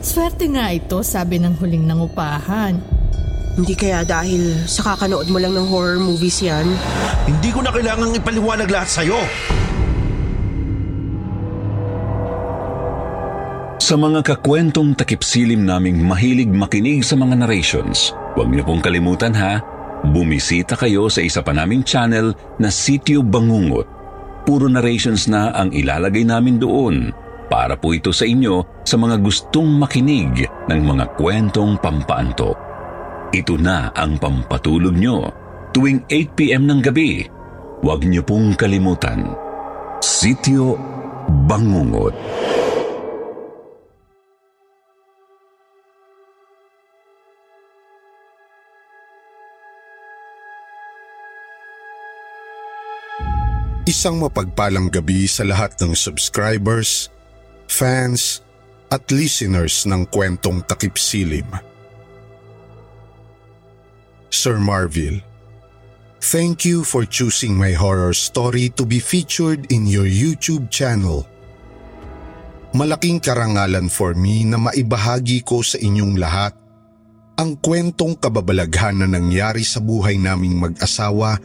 Swerte nga ito, sabi ng huling nangupahan. Hindi kaya dahil sa kakanood mo lang ng horror movies yan? Hindi ko na kailangang ipaliwanag lahat sa'yo. Sa mga kakwentong takipsilim naming mahilig makinig sa mga narrations, huwag niyo pong kalimutan ha, bumisita kayo sa isa pa naming channel na Sityo Bangungot. Puro narrations na ang ilalagay namin doon para po ito sa inyo sa mga gustong makinig ng mga kwentong pampaanto. Ito na ang pampatulog nyo tuwing 8pm ng gabi. Huwag niyo pong kalimutan. Sityo Bangungot. Isang mapagpalang gabi sa lahat ng subscribers, fans, at listeners ng kwentong takip silim. Sir Marville, thank you for choosing my horror story to be featured in your YouTube channel. Malaking karangalan for me na maibahagi ko sa inyong lahat ang kwentong kababalaghan na nangyari sa buhay naming mag-asawa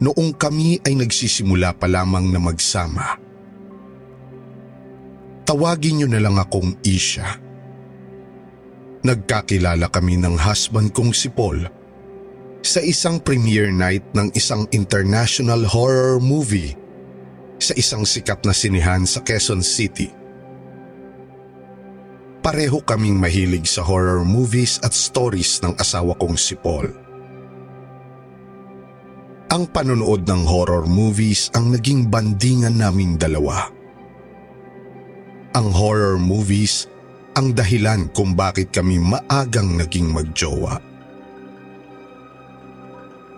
noong kami ay nagsisimula pa lamang na magsama. Tawagin niyo na lang akong Isha. Nagkakilala kami ng husband kong si Paul sa isang premiere night ng isang international horror movie sa isang sikat na sinihan sa Quezon City. Pareho kaming mahilig sa horror movies at stories ng asawa kong si Paul. Ang panonood ng horror movies ang naging bandingan naming dalawa. Ang horror movies ang dahilan kung bakit kami maagang naging magjowa.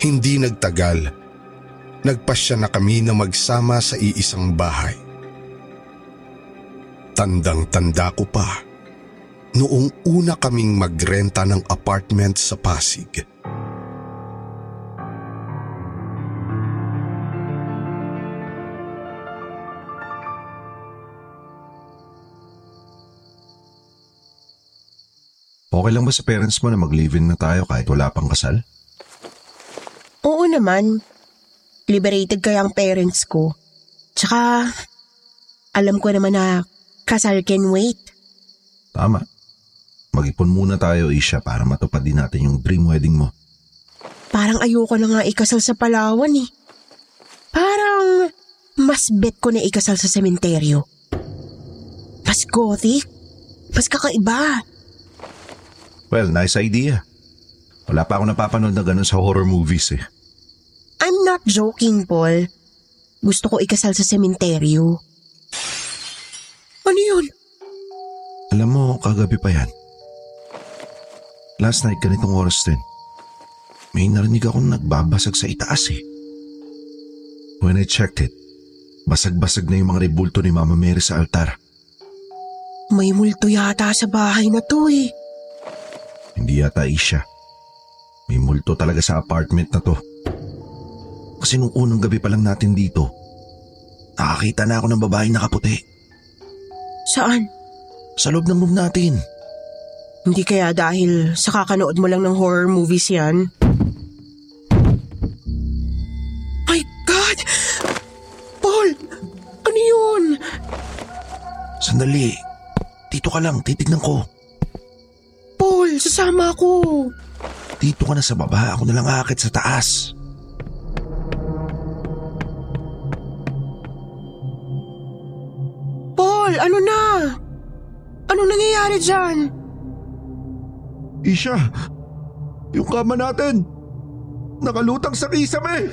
Hindi nagtagal, nagpasya na kami na magsama sa iisang bahay. Tandang-tanda ko pa, noong una kaming magrenta ng apartment sa Pasig. Okay lang ba sa parents mo na mag-live-in na tayo kahit wala pang kasal? Oo naman. Liberated kaya ang parents ko. Tsaka, alam ko naman na kasal can wait. Tama. Mag-ipon muna tayo, Isha, para matupad din natin yung dream wedding mo. Parang ayoko na nga ikasal sa Palawan eh. Parang mas bet ko na ikasal sa sementeryo. Mas gothic. Mas kakaiba. Well, nice idea. Wala pa ako napapanood na ganun sa horror movies eh. I'm not joking, Paul. Gusto ko ikasal sa sementeryo. Ano yun? Alam mo, kagabi pa yan. Last night, ganitong oras din. May narinig akong nagbabasag sa itaas eh. When I checked it, basag-basag na yung mga rebulto ni Mama Mary sa altar. May multo yata sa bahay na to eh. Hindi yata Isha. May multo talaga sa apartment na to. Kasi nung unang gabi pa lang natin dito, nakakita na ako ng babaeng nakaputi. Saan? Sa loob ng room natin. Hindi kaya dahil sa kakanood mo lang ng horror movies yan? My God! Paul! Ano yun? Sandali. Dito ka lang, titignan ko. Sasama ako. Dito ka na sa baba, ako na lang aakit sa taas. Paul, ano na? Ano nangyayari dyan? Isha, yung kama natin, nakalutang sa kisame.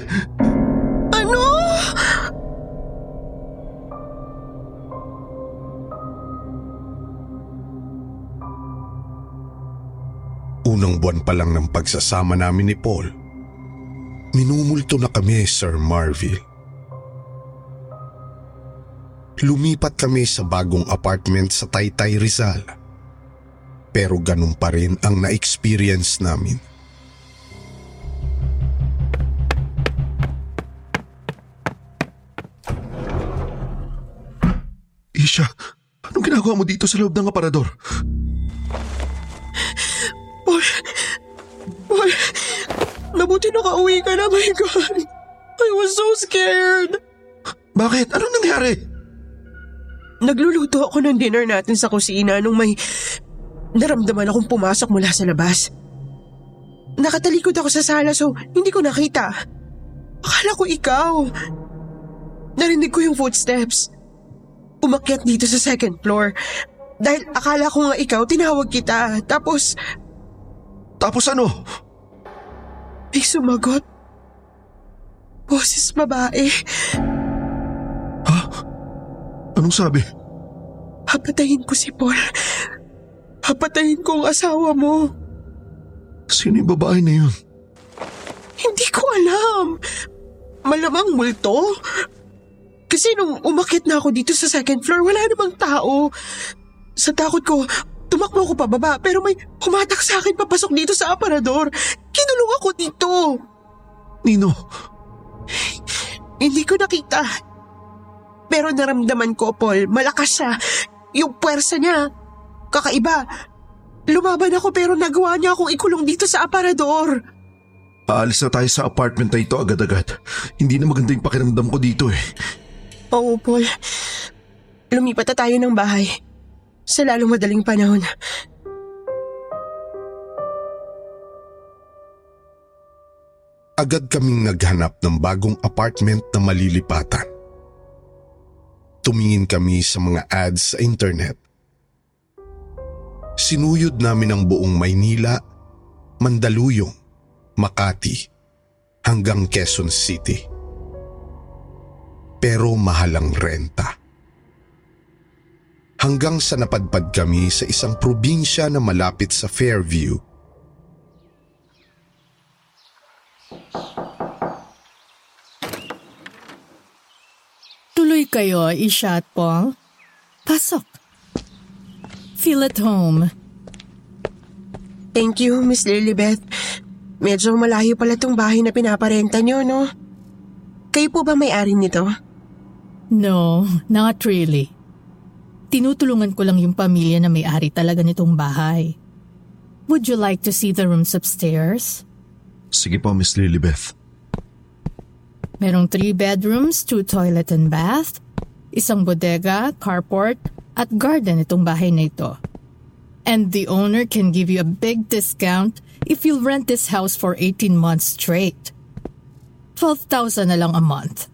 Unang buwan pa lang ng pagsasama namin ni Paul, minumulto na kami, Sir Marville. Lumipat kami sa bagong apartment sa Taytay Rizal. Pero ganun pa rin ang na-experience namin. Isha, anong ginagawa mo dito sa loob ng aparador? Paul, Paul, mabuti nakauwi ka na, my God. I was so scared. Bakit? Anong nangyari? Nagluluto ako ng dinner natin sa kusina nung may naramdaman akong pumasok mula sa labas. Nakatalikod ako sa sala so hindi ko nakita. Akala ko ikaw. Narinig ko yung footsteps. Umakyat dito sa second floor. Dahil akala ko nga ikaw, tinawag kita. Tapos, Tapos ano? may sumagot. Boses babae. Anong sabi? Papatayin ko si Paul. Papatayin ko ang asawa mo. Sino yung babae na yun? Hindi ko alam. Malamang multo. Kasi nung umakit na ako dito sa second floor, wala namang tao. Sa takot ko, tumakbo ako pababa pero may humatak sa akin papasok dito sa aparador. Kinulong ako dito. Nino, Hindi ko nakita. Pero naramdaman ko, Paul, malakas siya. Yung puwersa niya, kakaiba. Lumaban ako pero nagawa niya akong ikulong dito sa aparador. aalis na tayo sa apartment na ito agad-agad. Hindi na maganda yung pakiramdam ko dito eh. Oo, Paul. Lumipat na tayo ng bahay. Sa lalong madaling panahon. agad kaming naghanap ng bagong apartment na malilipatan. Tumingin kami sa mga ads sa internet. Sinuyod namin ang buong Maynila, Mandaluyong, Makati, hanggang Quezon City. Pero mahalang renta. Hanggang sa napadpad kami sa isang probinsya na malapit sa Fairview Tuloy kayo, Isha at Paul. Pasok. Feel at home. Thank you, Miss Lilibeth. Medyo malayo pala tong bahay na pinaparenta niyo, no? Kayo po ba may-ari nito? No, not really. Tinutulungan ko lang yung pamilya na may-ari talaga nitong bahay. Would you like to see the rooms upstairs? Sige po, Miss Lilibeth. Merong three bedrooms, two toilet and bath, isang bodega, carport, at garden itong bahay na ito. And the owner can give you a big discount if you'll rent this house for 18 months straight. 12,000 na lang a month.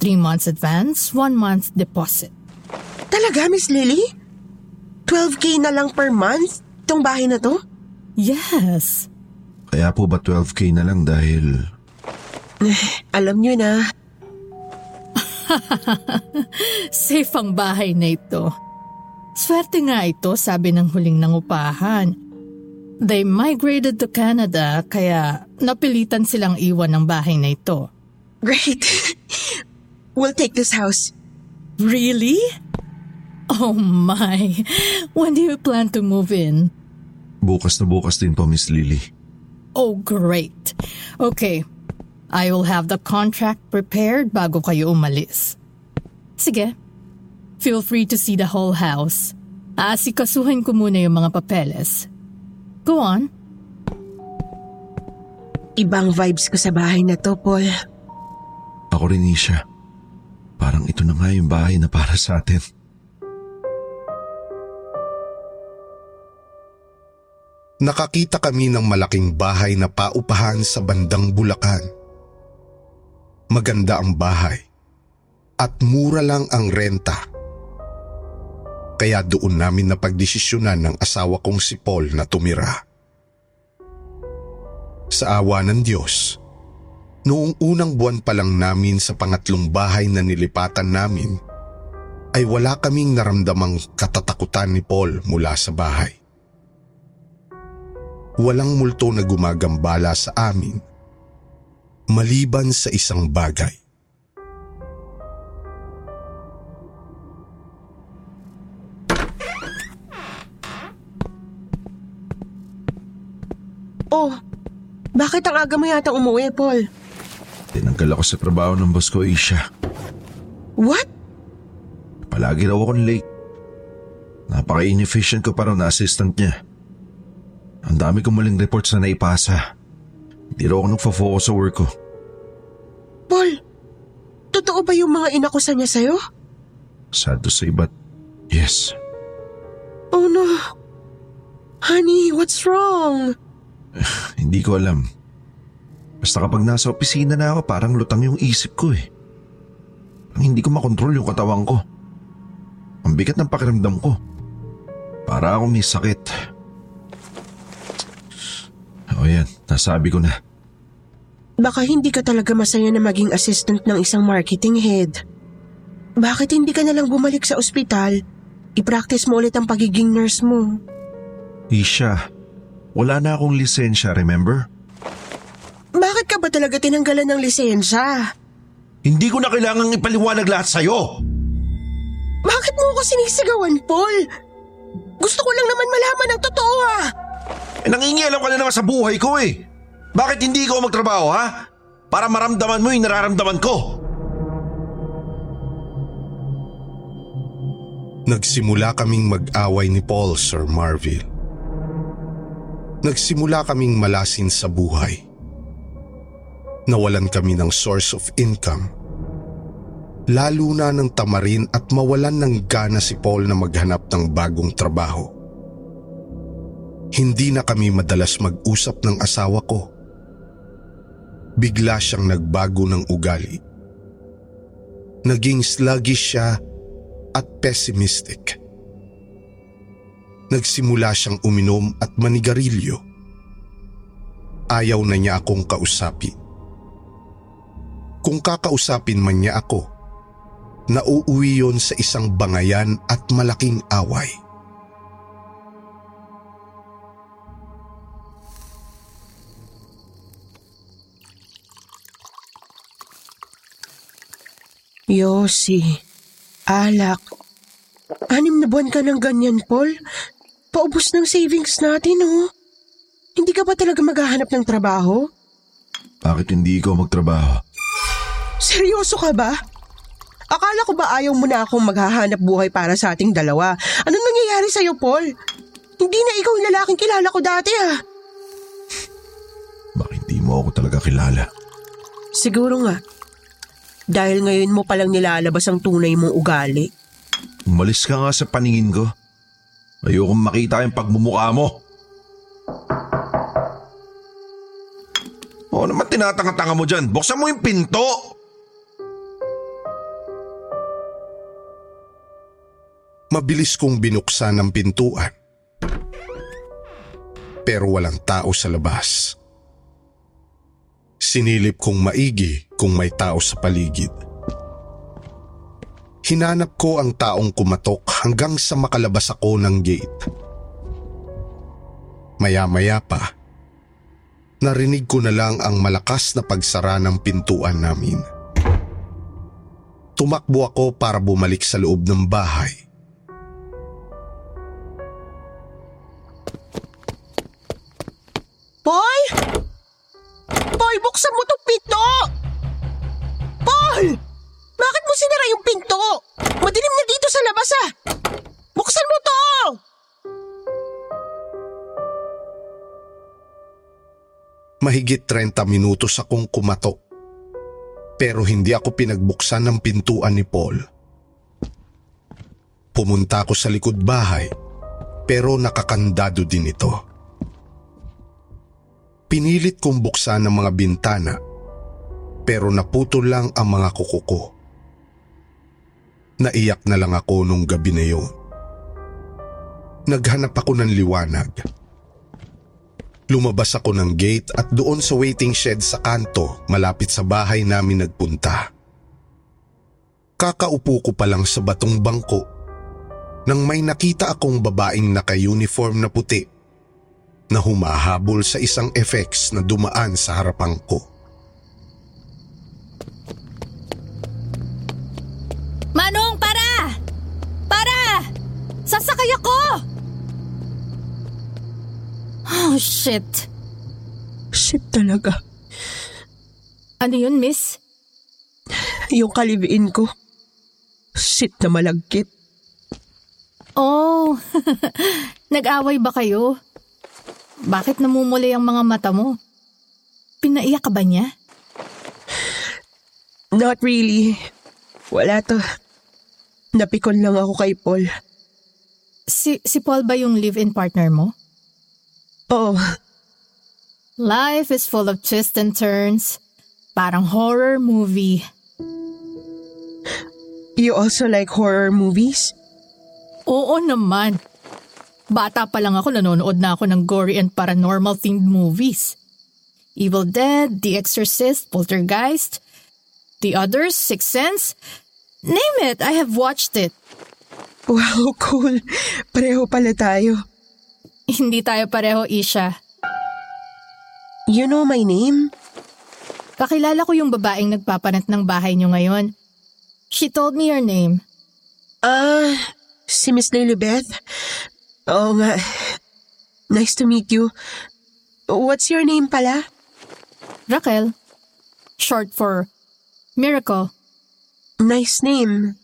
3 months advance, 1 month deposit. Talaga, Miss Lily? 12K na lang per month tong bahay na to? Yes. Kaya po ba 12k na lang dahil Alam niyo na, Safe ang bahay na ito. Swerte nga ito, sabi ng huling nangupahan. They migrated to Canada kaya napilitan silang iwan ng bahay na ito. great. we'll take this house. Really? Oh my. When do you plan to move in? bukas na bukas din po, Miss Lily. Oh, great. Okay. I will have the contract prepared bago kayo umalis. Sige. Feel free to see the whole house. Aasikasuhin ko muna yung mga papeles. Go on. Ibang vibes ko sa bahay na to, Paul. Ako rin, Isha. Parang ito na nga yung bahay na para sa atin. Nakakita kami ng malaking bahay na paupahan sa bandang Bulacan. Maganda ang bahay at mura lang ang renta. Kaya doon namin napagdesisyonan ng asawa kong si Paul na tumira. Sa awa ng Diyos, noong unang buwan pa lang namin sa pangatlong bahay na nilipatan namin, ay wala kaming naramdamang katatakutan ni Paul mula sa bahay. Walang multo na gumagambala sa amin maliban sa isang bagay. Oh, bakit ang aga mo yata umuwi, Paul? Tinanggal ako sa trabaho ng boss ko, Isha. What? Palagi raw akong late. Napaka-inefficient ko para na assistant niya. Ang dami kong maling reports na naipasa. Hindi raw ako nagfo-focus sa work ko. Paul, totoo ba yung mga inakusa niya sa'yo? Sad to say but yes. Oh no. Honey, what's wrong? Hindi ko alam. Basta kapag nasa opisina na ako, parang lutang yung isip ko eh. Ang hindi ko makontrol yung katawan ko. Ang bigat ng pakiramdam ko. Para akong may sakit. O yan, nasabi ko na. Baka hindi ka talaga masaya na maging assistant ng isang marketing head. Bakit hindi ka nalang bumalik sa ospital? I-practice mo ulit ang pagiging nurse mo. Isha, wala na akong lisensya, remember? Bakit ka ba talaga tinanggalan ng lisensya? Hindi ko na kailangang ipaliwanag lahat sa'yo. Bakit mo ako sinisigawan, Paul? Gusto ko lang naman malaman ang totoo ah. Eh, nangingialam ka na naman sa buhay ko eh. Bakit hindi ikaw magtrabaho ha? Para maramdaman mo yung nararamdaman ko. Nagsimula kaming mag-away ni Paul, Sir Marville. Nagsimula kaming malasin sa buhay. Nawalan kami ng source of income. Lalo na ng tamarin at mawalan ng gana si Paul na maghanap ng bagong trabaho. Hindi na kami madalas mag-usap ng asawa ko. Bigla siyang nagbago ng ugali. Naging sluggish siya at pessimistic. Nagsimula siyang uminom at manigarilyo. Ayaw na niya akong kausapin. Kung kakausapin man niya ako, nauuwi yon sa isang bangayan at malaking away. Yossi, alak. Anim na buwan ka ng ganyan, Paul. Paubos ng savings natin, oh. Hindi ka ba talaga maghahanap ng trabaho? Bakit hindi ikaw magtrabaho? Seryoso ka ba? Akala ko ba ayaw mo na akong maghahanap buhay para sa ating dalawa? Anong nangyayari sa'yo, Paul? Hindi na ikaw yung lalaking kilala ko dati, ah. Bakit hindi mo ako talaga kilala? Siguro nga. Dahil ngayon mo palang nilalabas ang tunay mong ugali. Umalis ka nga sa paningin ko. Ayokong makita yung pagmumukha mo. Oo naman tinatanga-tanga mo dyan. Buksan mo yung pinto! Mabilis kong binuksan ang pintuan. Pero walang tao sa labas. Sinilip kong maigi kung may tao sa paligid. Hinanap ko ang taong kumatok hanggang sa makalabas ako ng gate. Maya-maya pa, narinig ko na lang ang malakas na pagsara ng pintuan namin. Tumakbo ako para bumalik sa loob ng bahay. Paul! Buksan mo tong pinto! Paul! Bakit mo sinara yung pinto? Madilim na dito sa labas ah! Buksan mo to! Mahigit 30 minutos akong kumatok. Pero hindi ako pinagbuksan ng pintuan ni Paul. Pumunta ako sa likod bahay pero nakakandado din ito. Pinilit kong buksan ang mga bintana pero naputol lang ang mga kuko ko. Naiyak na lang ako nung gabi na yun. Naghanap ako ng liwanag. Lumabas ako ng gate at doon sa waiting shed sa kanto malapit sa bahay namin nagpunta. Kakaupo ko pa lang sa batong bangko nang may nakita akong babaeng naka-uniform na puti na humahabol sa isang effects na dumaan sa harapan ko. Manong, para! Para! Sasakay ako! Oh, shit. Shit talaga. Ano yun, miss? Yung kaliviin ko. Shit na malagkit. Oh, nag-away ba kayo? Bakit namumuli ang mga mata mo? Pinaiyak ka ba niya? Not really. Wala to. Napikon lang ako kay Paul. Si, si Paul ba yung live-in partner mo? Oo, Life is full of twists and turns. Parang horror movie. you also like horror movies? Oo naman. Bata pa lang ako, nanonood na ako ng gory and paranormal themed movies. Evil Dead, The Exorcist, Poltergeist, The Others, Sixth Sense. Name it, I have watched it. Wow, cool. Pareho pala tayo. Hindi tayo pareho, Isha. You know my name? Kakilala ko yung babaeng nagpapanat ng bahay niyo ngayon. She told me your name. Ah, si Miss Lilibeth? Oo nga. Nice to meet you. What's your name pala? Raquel. Short for Miracle. Nice name.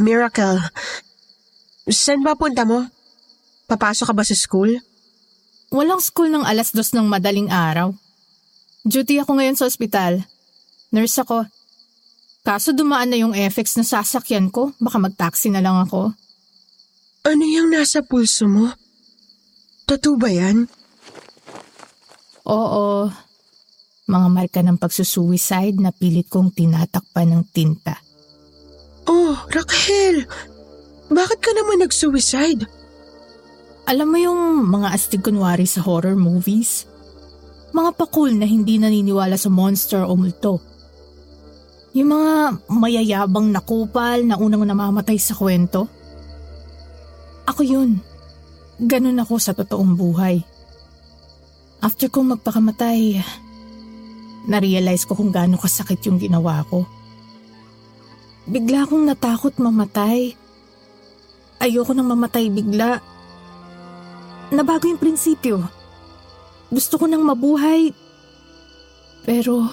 Miracle. Saan ba punta mo? Papasok ka ba sa school? Walang school ng alas dos ng madaling araw. Duty ako ngayon sa ospital. Nurse ako. Kaso dumaan na yung FX na sasakyan ko. Baka mag-taxi na lang ako. Ano yung nasa pulso mo? Tattoo ba yan? Oo. Mga marka ng pagsusuicide na pilit kong tinatakpan ng tinta. Oh, Raquel! Bakit ka naman nag-suicide? Alam mo yung mga astig kunwari sa horror movies? Mga pakul na hindi naniniwala sa monster o multo. Yung mga mayayabang nakupal na unang namamatay sa kwento. Ako yun. Ganun ako sa totoong buhay. After kong magpakamatay, na-realize ko kung gaano kasakit yung ginawa ko. Bigla akong natakot mamatay. Ayoko nang mamatay bigla. Nabago yung prinsipyo. Gusto ko nang mabuhay. Pero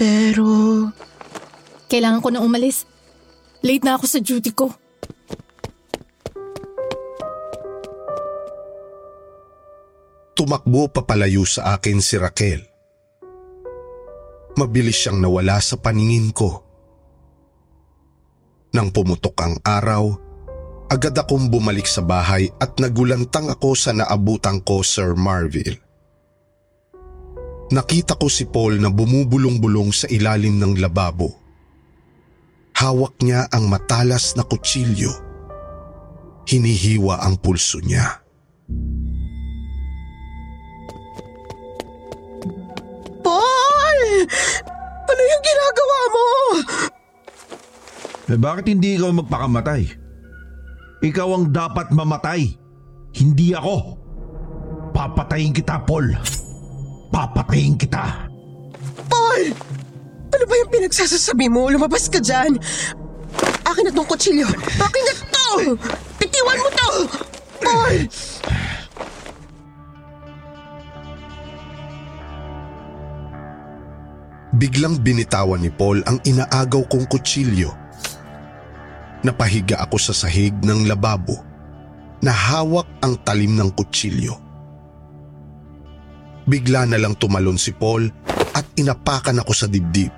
Pero, kailangan ko na umalis. Late na ako sa duty ko. Tumakbo papalayo sa akin si Raquel. Mabilis siyang nawala sa paningin ko. Nang pumutok ang araw, agad akong bumalik sa bahay at nagulantang ako sa naabutang ko Sir Marville. Nakita ko si Paul na bumubulong-bulong sa ilalim ng lababo. Hawak niya ang matalas na kutsilyo. Hinihiwa ang pulso niya. Paul! Ano yung ginagawa mo? Eh bakit hindi ikaw magpakamatay? Ikaw ang dapat mamatay. Hindi ako. Papatayin kita, Paul. Papatayin kita. Paul! Ano ba yung pinagsasasabi mo? Lumabas ka dyan. Akin na tong kutsilyo. Akin na to! Titiwan mo to! Paul! Biglang binitawan ni Paul ang inaagaw kong kutsilyo. Napahiga ako sa sahig ng lababo na hawak ang talim ng kutsilyo. Bigla na lang tumalon si Paul at inapakan ako sa dibdib.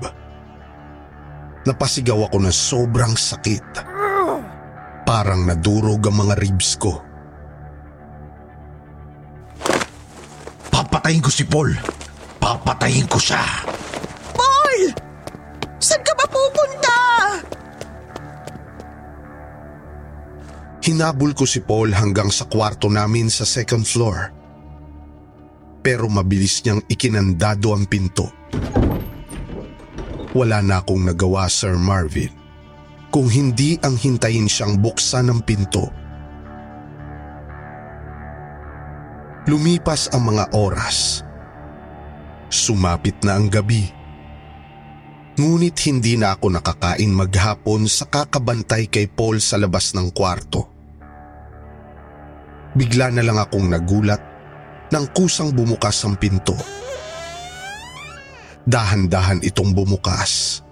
Napasigaw ako ng sobrang sakit. Parang nadurog ang mga ribs ko. Papatayin ko si Paul. Papatayin ko siya. Paul! Saan ka ba pupunta? Hinabol ko si Paul hanggang sa kwarto namin sa second floor. Pero mabilis niyang ikinandado ang pinto. Wala na akong nagawa, Sir Marvin. Kung hindi ang hintayin siyang buksan ng pinto. Lumipas ang mga oras. Sumapit na ang gabi. Ngunit hindi na ako nakakain maghapon sa kakabantay kay Paul sa labas ng kwarto. Bigla na lang akong nagulat nang kusang bumukas ang pinto. Dahan-dahan itong bumukas.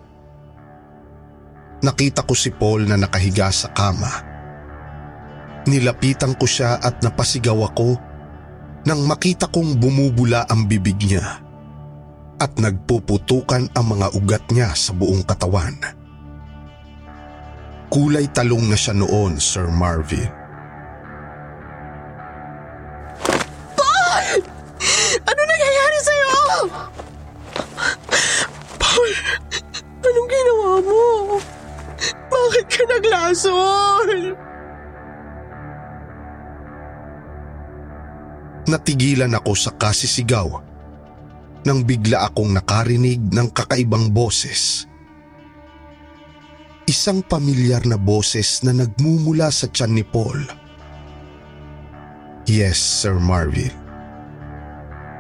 Nakita ko si Paul na nakahiga sa kama. Nilapitan ko siya at napasigaw ako nang makita kong bumubula ang bibig niya at nagpuputukan ang mga ugat niya sa buong katawan. Kulay talong na siya noon, Sir Marvin. Natigilan ako sa kasisigaw nang bigla akong nakarinig ng kakaibang boses. Isang pamilyar na boses na nagmumula sa tiyan ni Paul. Yes, Sir Marvin.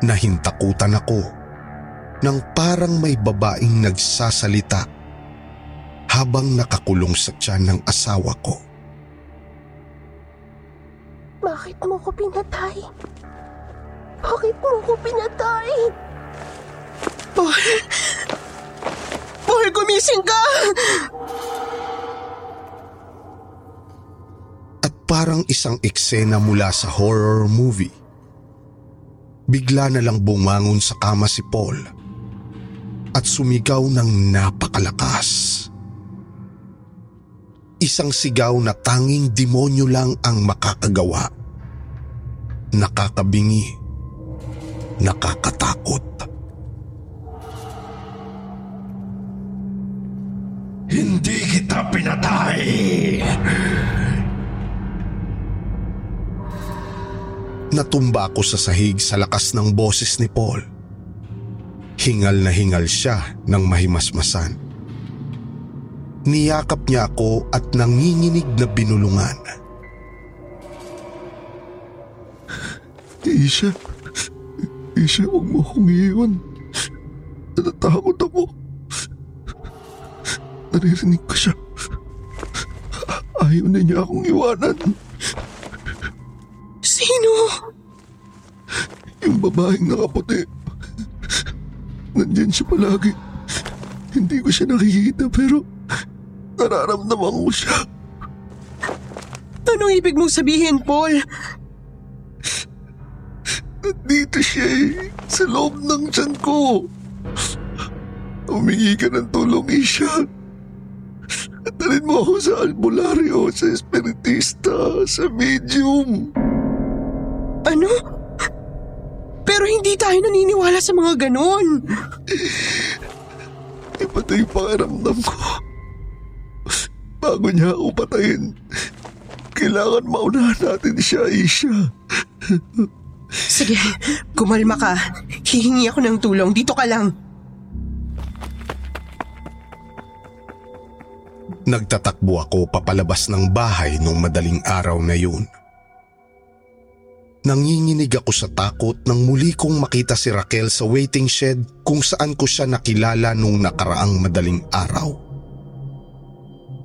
Nahintakutan ako nang parang may babaeng nagsasalita habang nakakulong sa tiyan ng asawa ko. Bakit mo ko pinatay? Bakit mo ko pinatay? Paul! Paul, gumising ka! At parang isang eksena mula sa horror movie. Bigla na lang bumangon sa kama si Paul at sumigaw ng napakalakas. Isang sigaw na tanging demonyo lang ang makakagawa. Nakakabingi. Nakakatakot. Hindi kita pinatay! Natumba ako sa sahig sa lakas ng boses ni Paul. Hingal na hingal siya ng mahimasmasan. Niyakap niya ako at nanginginig na binulungan. Isha, Isha, huwag mo akong iiwan. Natatakot ako. Naririnig ko siya. Ayaw na niya akong iwanan. Sino? Yung babaeng nakaputi. Nandyan siya palagi. Hindi ko siya nakikita pero nararamdaman ko siya. Anong ibig mong sabihin, Paul? Nandito siya eh, sa loob ng tiyan ko. Humingi ka ng tulong, Isha. Dalhin mo ako sa albularyo, sa espiritista, sa medium. Ano? Pero hindi tayo naniniwala sa mga ganon. Iba na yung pakiramdam ko. Bago niya ako patayin, kailangan maunahan natin siya, Isha. Sige, kumalma ka. Hihingi ako ng tulong. Dito ka lang. Nagtatakbo ako papalabas ng bahay nung madaling araw na yun. Nanginginig ako sa takot nang muli kong makita si Raquel sa waiting shed kung saan ko siya nakilala nung nakaraang madaling araw.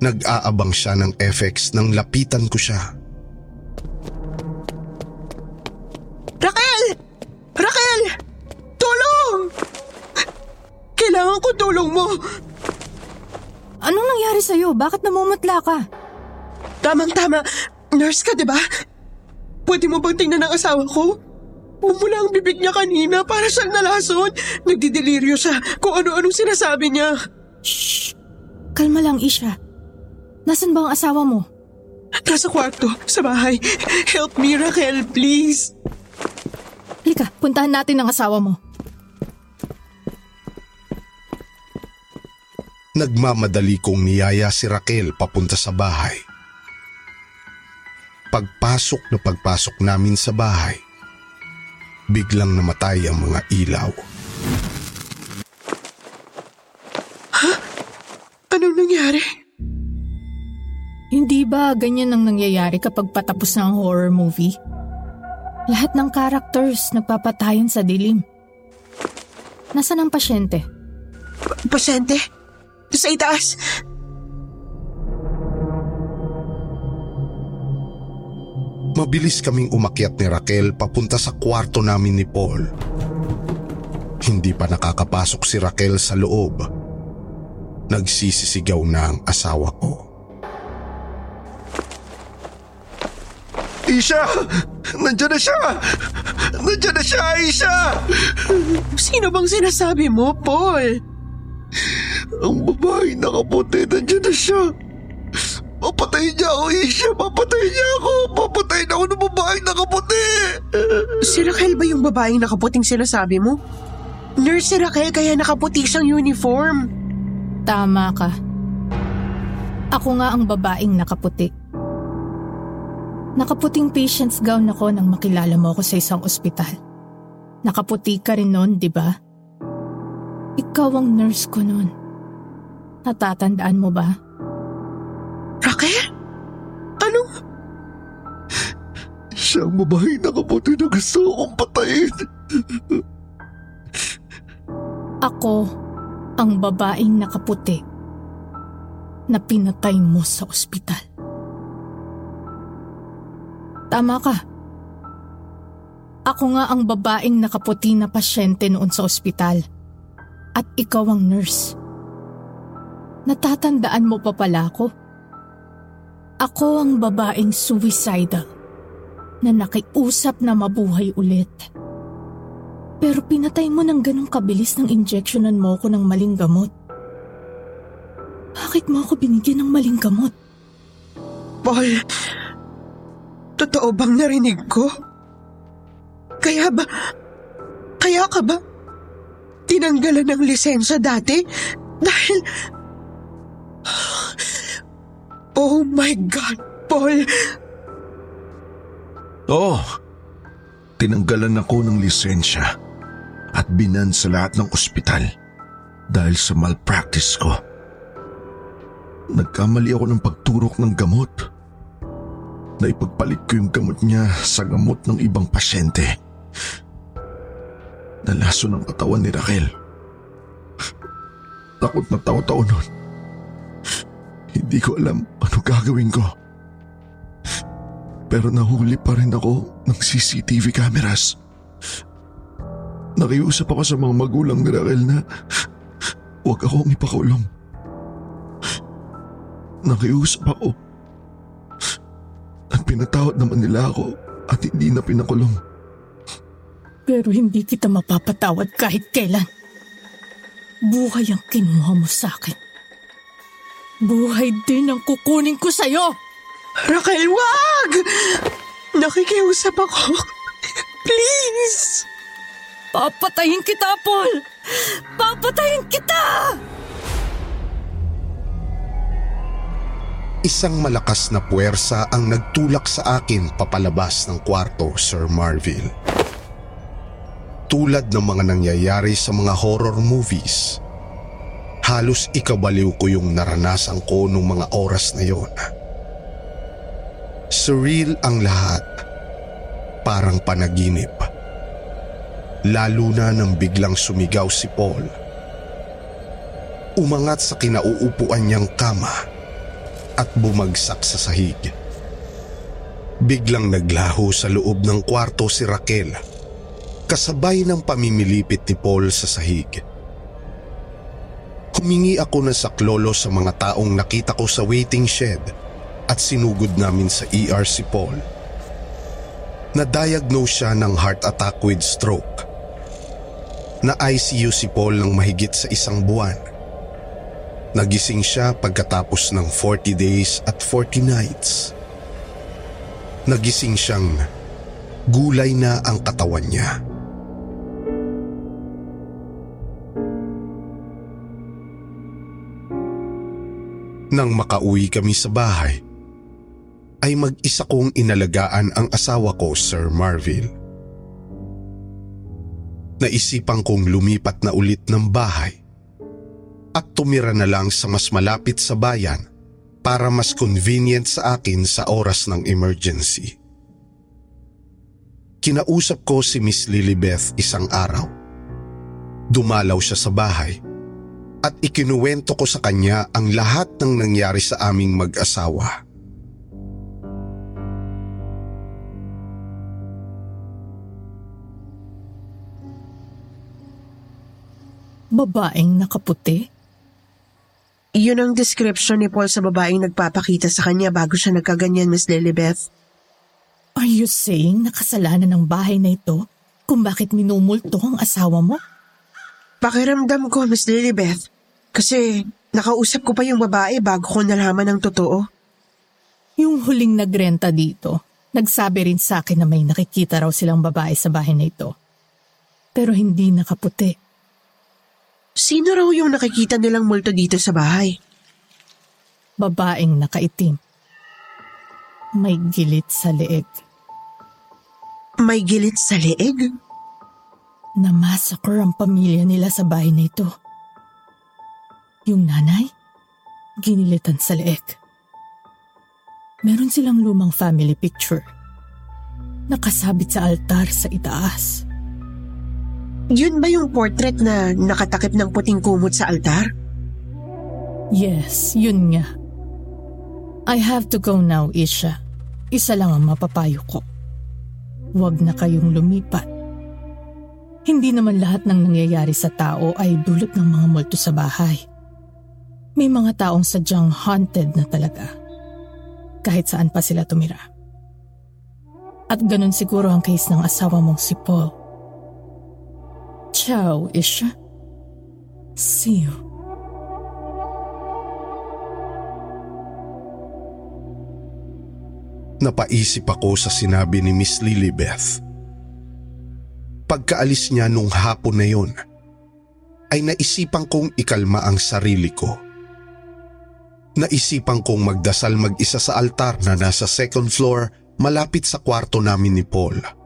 Nag-aabang siya ng FX nang lapitan ko siya. Raquel! Raquel! Tulong! Kailangan ko tulong mo. Anong nangyari sa'yo? Bakit namumutla ka? Tamang-tama. Nurse ka, di ba? Pwede mo bang tingnan ang asawa ko? Bumula ang bibig niya kanina para siyang nalason. Nagdideliryo siya kung ano-anong sinasabi niya. Shh! Kalma lang, Isha. Nasaan ba ang asawa mo? Nasa kwarto, sa bahay. Help me, Raquel, please. Halika, puntahan natin ang asawa mo. Nagmamadali kong niyaya si Raquel papunta sa bahay. Pagpasok na pagpasok namin sa bahay, biglang namatay ang mga ilaw. Ha? Anong nangyari? Hindi ba ganyan ang nangyayari kapag patapos na ang horror movie? Lahat ng characters nagpapatayan sa dilim. Nasaan ang pasyente? Pa- pasyente? Sa itaas. Mabilis kaming umakyat ni Raquel papunta sa kwarto namin ni Paul. Hindi pa nakakapasok si Raquel sa loob. Nagsisisigaw na ang asawa ko. Isha! Nandiyan na siya! Nandiyan na siya, Isha! Sino bang sinasabi mo, Paul? Ang babae nakaputi, nandiyan na siya. Papatayin niya ako, Isha! Papatayin niya ako! Papatayin ako ng babaeng nakaputi! Si Raquel ba yung babaeng nakaputing sinasabi mo? Nurse si Raquel kaya nakaputi siyang uniform. Tama ka. Ako nga ang babaeng nakaputi. Nakaputing patient's gown ako nang makilala mo ako sa isang ospital. Nakaputi ka rin noon, di ba? Ikaw ang nurse ko noon. Natatandaan mo ba? Raquel? Anong? Siya ang babae nakaputi na gusto akong patayin. Ako ang babaeng nakaputi na pinatay mo sa ospital. Tama ka. Ako nga ang babaeng nakaputi na pasyente noon sa ospital. At ikaw ang nurse. Natatandaan mo pa pala ako? Ako ang babaeng suicidal na nakiusap na mabuhay ulit. Pero pinatay mo ng ganong kabilis ng injectionan mo ko ng maling gamot. Bakit mo ako binigyan ng maling gamot? Paul, totoo bang narinig ko? Kaya ba, kaya ka ba tinanggalan ng lisensya dati? Dahil, oh my God, Paul, Oo. Tinanggalan ako ng lisensya at binan sa lahat ng ospital dahil sa malpractice ko. Nagkamali ako ng pagturok ng gamot. Naipagpalit ko yung gamot niya sa gamot ng ibang pasyente. Nalaso ng katawan ni Raquel. Takot na takot ako noon. Hindi ko alam ano gagawin ko. Pero nahuli pa rin ako ng CCTV cameras. Nakiusap ako sa mga magulang ni Raquel na huwag akong ipakulong. Nakiusap ako. At pinatawad naman nila ako at hindi na pinakulong. Pero hindi kita mapapatawad kahit kailan. Buhay ang kinuha mo sa akin. Buhay din ang kukunin ko sa'yo! Raquel, wag! Nakikiusap ako. Please! Papatayin kita, Paul! Papatayin kita! Isang malakas na puwersa ang nagtulak sa akin papalabas ng kwarto, Sir Marville. Tulad ng mga nangyayari sa mga horror movies, halos ikabaliw ko yung naranasan ko nung mga oras na yon. Surreal ang lahat. parang panaginip. Lalo na nang biglang sumigaw si Paul. Umangat sa kinauupuan niyang kama at bumagsak sa sahig. Biglang naglaho sa loob ng kwarto si Raquel kasabay ng pamimilipit ni Paul sa sahig. Humingi ako ng saklolo sa mga taong nakita ko sa waiting shed at sinugod namin sa ER si Paul. Na-diagnose siya ng heart attack with stroke. Na-ICU si Paul ng mahigit sa isang buwan. Nagising siya pagkatapos ng 40 days at 40 nights. Nagising siyang gulay na ang katawan niya. Nang makauwi kami sa bahay, ay mag-isa kong inalagaan ang asawa ko, Sir Marville. Naisipan kong lumipat na ulit ng bahay at tumira na lang sa mas malapit sa bayan para mas convenient sa akin sa oras ng emergency. Kinausap ko si Miss Lilibeth isang araw. Dumalaw siya sa bahay at ikinuwento ko sa kanya ang lahat ng nangyari sa aming mag-asawa. Babaeng nakaputi? Yun ang description ni Paul sa babaeng nagpapakita sa kanya bago siya nagkaganyan, Miss Lilibeth. Are you saying nakasalanan ng bahay na ito kung bakit minumulto ang asawa mo? Pakiramdam ko, Miss Lilibeth. Kasi nakausap ko pa yung babae bago ko nalaman ng totoo. Yung huling nagrenta dito, nagsabi rin sa akin na may nakikita raw silang babae sa bahay na ito. Pero hindi nakaputi. Sino raw yung nakikita nilang multo dito sa bahay? Babaeng nakaitim. May gilit sa leeg. May gilit sa leeg? Namasakor ang pamilya nila sa bahay na ito. Yung nanay, ginilitan sa leeg. Meron silang lumang family picture. Nakasabit sa altar sa itaas. Yun ba yung portrait na nakatakip ng puting kumot sa altar? Yes, yun nga. I have to go now, Isha. Isa lang ang mapapayo ko. Huwag na kayong lumipat. Hindi naman lahat ng nangyayari sa tao ay dulot ng mga multo sa bahay. May mga taong sadyang haunted na talaga. Kahit saan pa sila tumira. At ganun siguro ang case ng asawa mong si Paul. Ciao, Isha. See you. Napaisip ako sa sinabi ni Miss Lilibeth. Pagkaalis niya nung hapon na yon, ay naisipan kong ikalma ang sarili ko. Naisipan kong magdasal mag-isa sa altar na nasa second floor malapit sa kwarto namin ni Paul.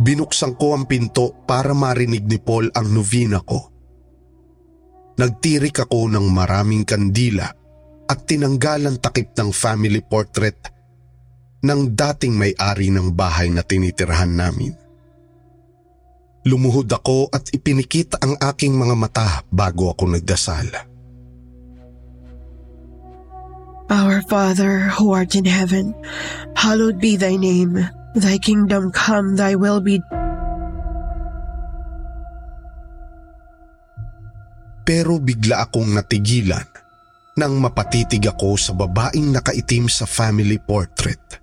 Binuksan ko ang pinto para marinig ni Paul ang novena ko. Nagtirik ako ng maraming kandila at tinanggal ang takip ng family portrait ng dating may-ari ng bahay na tinitirhan namin. Lumuhod ako at ipinikit ang aking mga mata bago ako nagdasal. Our Father who art in heaven, hallowed be thy name. Thy kingdom come, thy will be Pero bigla akong natigilan nang mapatitig ako sa babaeng nakaitim sa family portrait.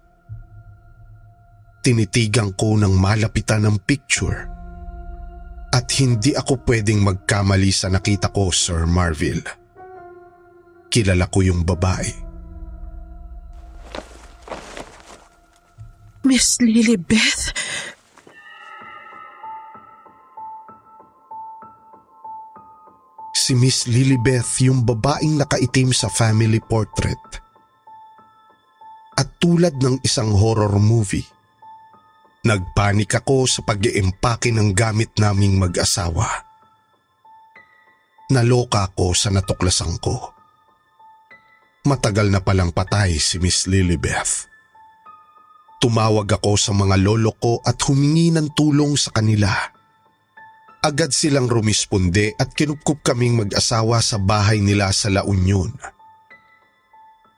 Tinitigan ko ng malapitan ng picture at hindi ako pwedeng magkamali sa nakita ko, Sir Marville. Kilala ko yung babae. Miss Lilibeth? Si Miss Lilibeth yung babaeng nakaitim sa family portrait. At tulad ng isang horror movie, nagpanik ako sa pag iempake ng gamit naming mag-asawa. Naloka ako sa natuklasan ko. Matagal na palang patay si Miss Lilibeth. Tumawag ako sa mga lolo ko at humingi ng tulong sa kanila. Agad silang rumisponde at kinupkup kaming mag-asawa sa bahay nila sa La Union.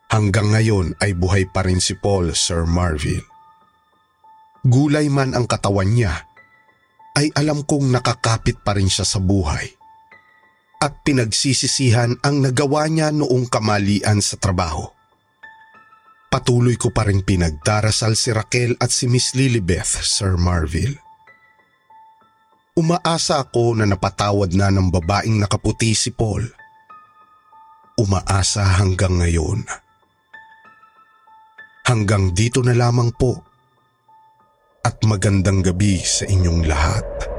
Hanggang ngayon ay buhay pa rin si Paul, Sir Marville. Gulay man ang katawan niya, ay alam kong nakakapit pa rin siya sa buhay. At pinagsisisihan ang nagawa niya noong kamalian sa trabaho. Patuloy ko pa rin pinagdarasal si Raquel at si Miss Lilibeth, Sir Marville. Umaasa ako na napatawad na ng babaeng nakaputi si Paul. Umaasa hanggang ngayon. Hanggang dito na lamang po at magandang gabi sa inyong lahat.